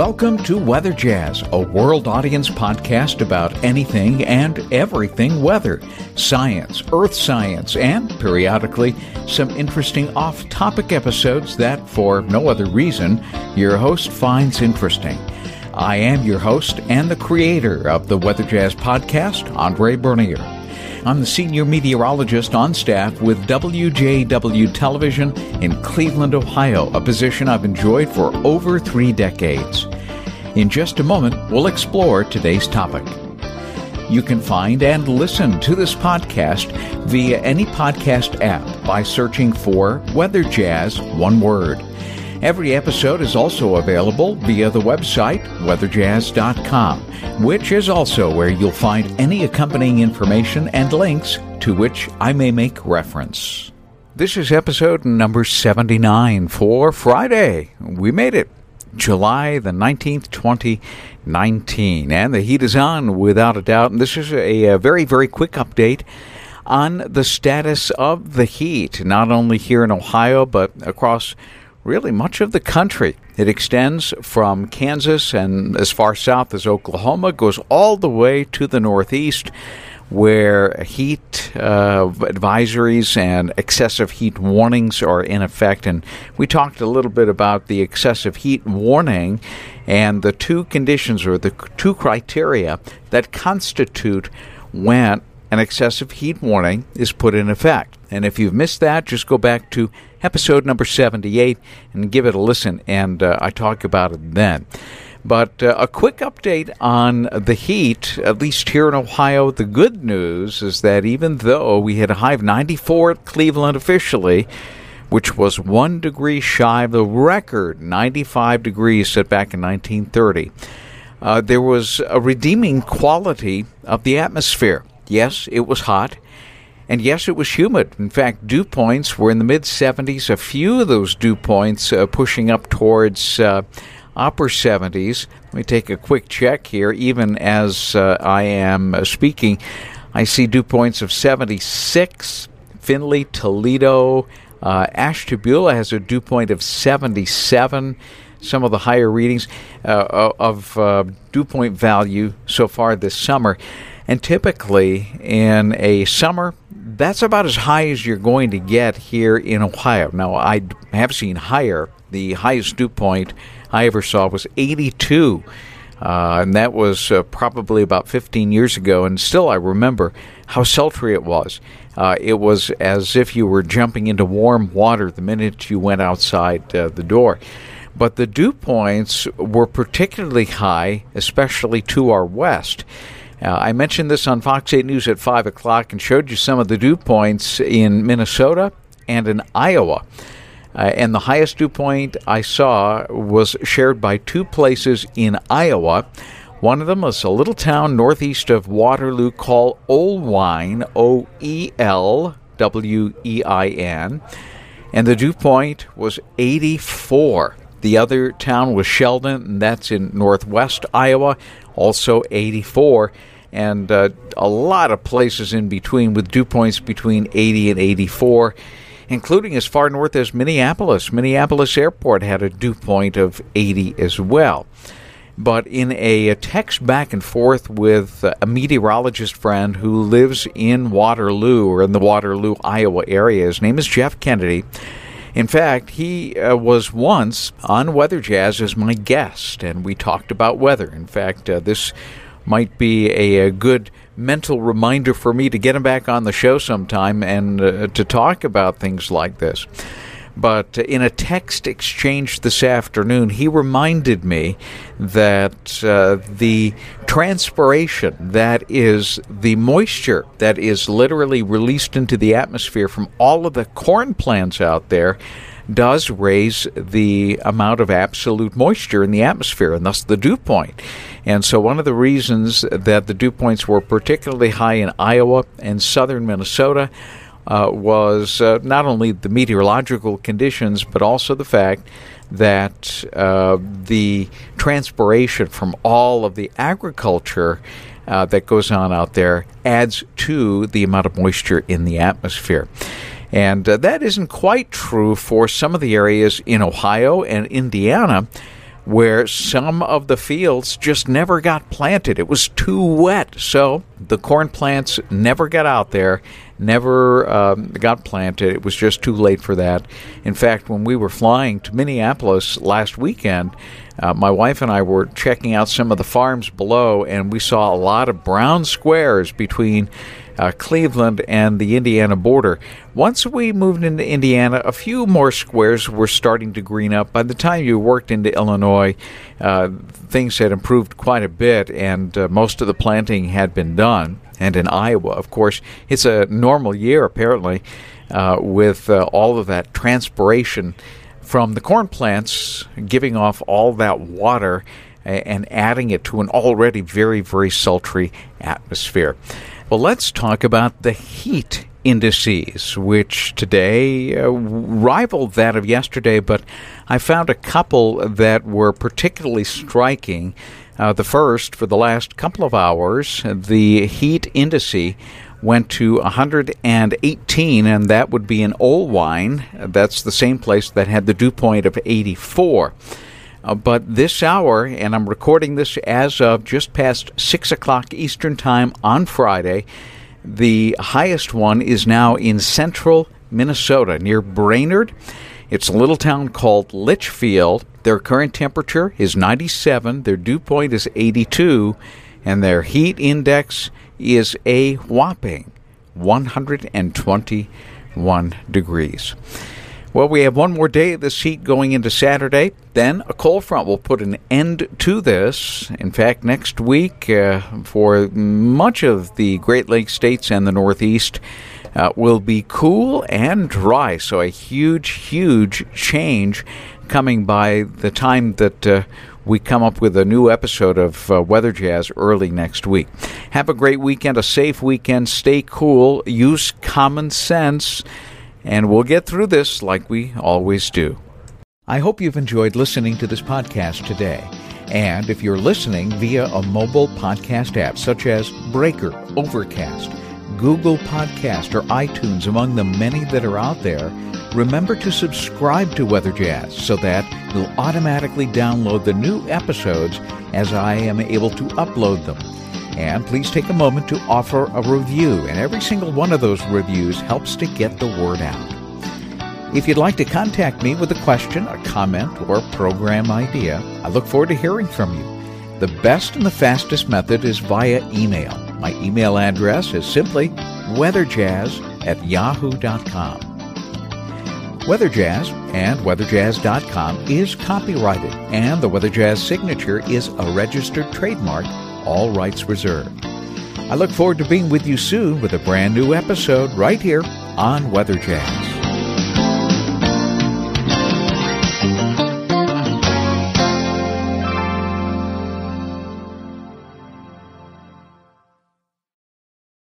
Welcome to Weather Jazz, a world audience podcast about anything and everything weather, science, earth science, and periodically some interesting off topic episodes that, for no other reason, your host finds interesting. I am your host and the creator of the Weather Jazz podcast, Andre Bernier. I'm the senior meteorologist on staff with WJW Television in Cleveland, Ohio, a position I've enjoyed for over three decades. In just a moment, we'll explore today's topic. You can find and listen to this podcast via any podcast app by searching for Weather Jazz, one word. Every episode is also available via the website weatherjazz.com, which is also where you'll find any accompanying information and links to which I may make reference. This is episode number 79 for Friday. We made it. July the 19th, 2019. And the heat is on without a doubt. And this is a, a very, very quick update on the status of the heat, not only here in Ohio, but across really much of the country. It extends from Kansas and as far south as Oklahoma, goes all the way to the northeast, where heat uh, advisories and excessive heat warnings are in effect. And we talked a little bit about the excessive heat warning and the two conditions or the two criteria that constitute when an excessive heat warning is put in effect. And if you've missed that, just go back to episode number 78 and give it a listen, and uh, I talk about it then. But uh, a quick update on the heat, at least here in Ohio. The good news is that even though we had a high of 94 at Cleveland officially, which was one degree shy of the record 95 degrees set back in 1930, uh, there was a redeeming quality of the atmosphere. Yes, it was hot. And yes, it was humid. In fact, dew points were in the mid 70s, a few of those dew points uh, pushing up towards uh, upper 70s. Let me take a quick check here. Even as uh, I am uh, speaking, I see dew points of 76. Findlay, Toledo, uh, Ashtabula has a dew point of 77 some of the higher readings uh, of uh, dew point value so far this summer. And typically, in a summer, that's about as high as you're going to get here in Ohio. Now, I have seen higher. The highest dew point I ever saw was 82. Uh, and that was uh, probably about 15 years ago, and still I remember how sultry it was. Uh, it was as if you were jumping into warm water the minute you went outside uh, the door. But the dew points were particularly high, especially to our west. Uh, I mentioned this on Fox 8 News at 5 o'clock and showed you some of the dew points in Minnesota and in Iowa. Uh, and the highest dew point I saw was shared by two places in Iowa. One of them was a little town northeast of Waterloo called Oelwein, O E L W E I N, and the dew point was 84. The other town was Sheldon, and that's in northwest Iowa, also 84 and uh, a lot of places in between with dew points between 80 and 84, including as far north as Minneapolis. Minneapolis Airport had a dew point of 80 as well. But in a, a text back and forth with a meteorologist friend who lives in Waterloo or in the Waterloo, Iowa area, his name is Jeff Kennedy. In fact, he uh, was once on Weather Jazz as my guest, and we talked about weather. In fact, uh, this might be a, a, good mental reminder for me to get him back on the show sometime and uh, to talk about things like this. But in a text exchange this afternoon, he reminded me that uh, the transpiration, that is the moisture that is literally released into the atmosphere from all of the corn plants out there, does raise the amount of absolute moisture in the atmosphere and thus the dew point. And so, one of the reasons that the dew points were particularly high in Iowa and southern Minnesota uh, was uh, not only the meteorological conditions, but also the fact that uh, the transpiration from all of the agriculture uh, that goes on out there adds to the amount of moisture in the atmosphere. And uh, that isn't quite true for some of the areas in Ohio and Indiana where some of the fields just never got planted. It was too wet. So the corn plants never got out there, never um, got planted. It was just too late for that. In fact, when we were flying to Minneapolis last weekend, uh, my wife and I were checking out some of the farms below, and we saw a lot of brown squares between uh, Cleveland and the Indiana border. Once we moved into Indiana, a few more squares were starting to green up. By the time you worked into Illinois, uh, things had improved quite a bit, and uh, most of the planting had been done. And in Iowa, of course, it's a normal year apparently uh, with uh, all of that transpiration from the corn plants giving off all that water and adding it to an already very, very sultry atmosphere. Well, let's talk about the heat indices, which today uh, rivaled that of yesterday, but I found a couple that were particularly striking. Uh, the first, for the last couple of hours, the heat indice went to 118, and that would be an Oelwein. That's the same place that had the dew point of 84. Uh, but this hour, and I'm recording this as of just past 6 o'clock Eastern Time on Friday, the highest one is now in central Minnesota near Brainerd. It's a little town called Litchfield. Their current temperature is 97, their dew point is 82, and their heat index is a whopping 121 degrees. Well, we have one more day of this heat going into Saturday. Then a cold front will put an end to this. In fact, next week, uh, for much of the Great Lakes states and the Northeast, uh, will be cool and dry. So, a huge, huge change coming by the time that uh, we come up with a new episode of uh, Weather Jazz early next week. Have a great weekend, a safe weekend. Stay cool. Use common sense and we'll get through this like we always do. I hope you've enjoyed listening to this podcast today. And if you're listening via a mobile podcast app such as Breaker, Overcast, Google Podcast, or iTunes, among the many that are out there, remember to subscribe to Weather Jazz so that you'll automatically download the new episodes as I am able to upload them. And please take a moment to offer a review, and every single one of those reviews helps to get the word out. If you'd like to contact me with a question, a comment, or a program idea, I look forward to hearing from you. The best and the fastest method is via email. My email address is simply weatherjazz at yahoo.com. WeatherJazz and weatherjazz.com is copyrighted, and the WeatherJazz signature is a registered trademark all rights reserved. I look forward to being with you soon with a brand new episode right here on Weather Jazz.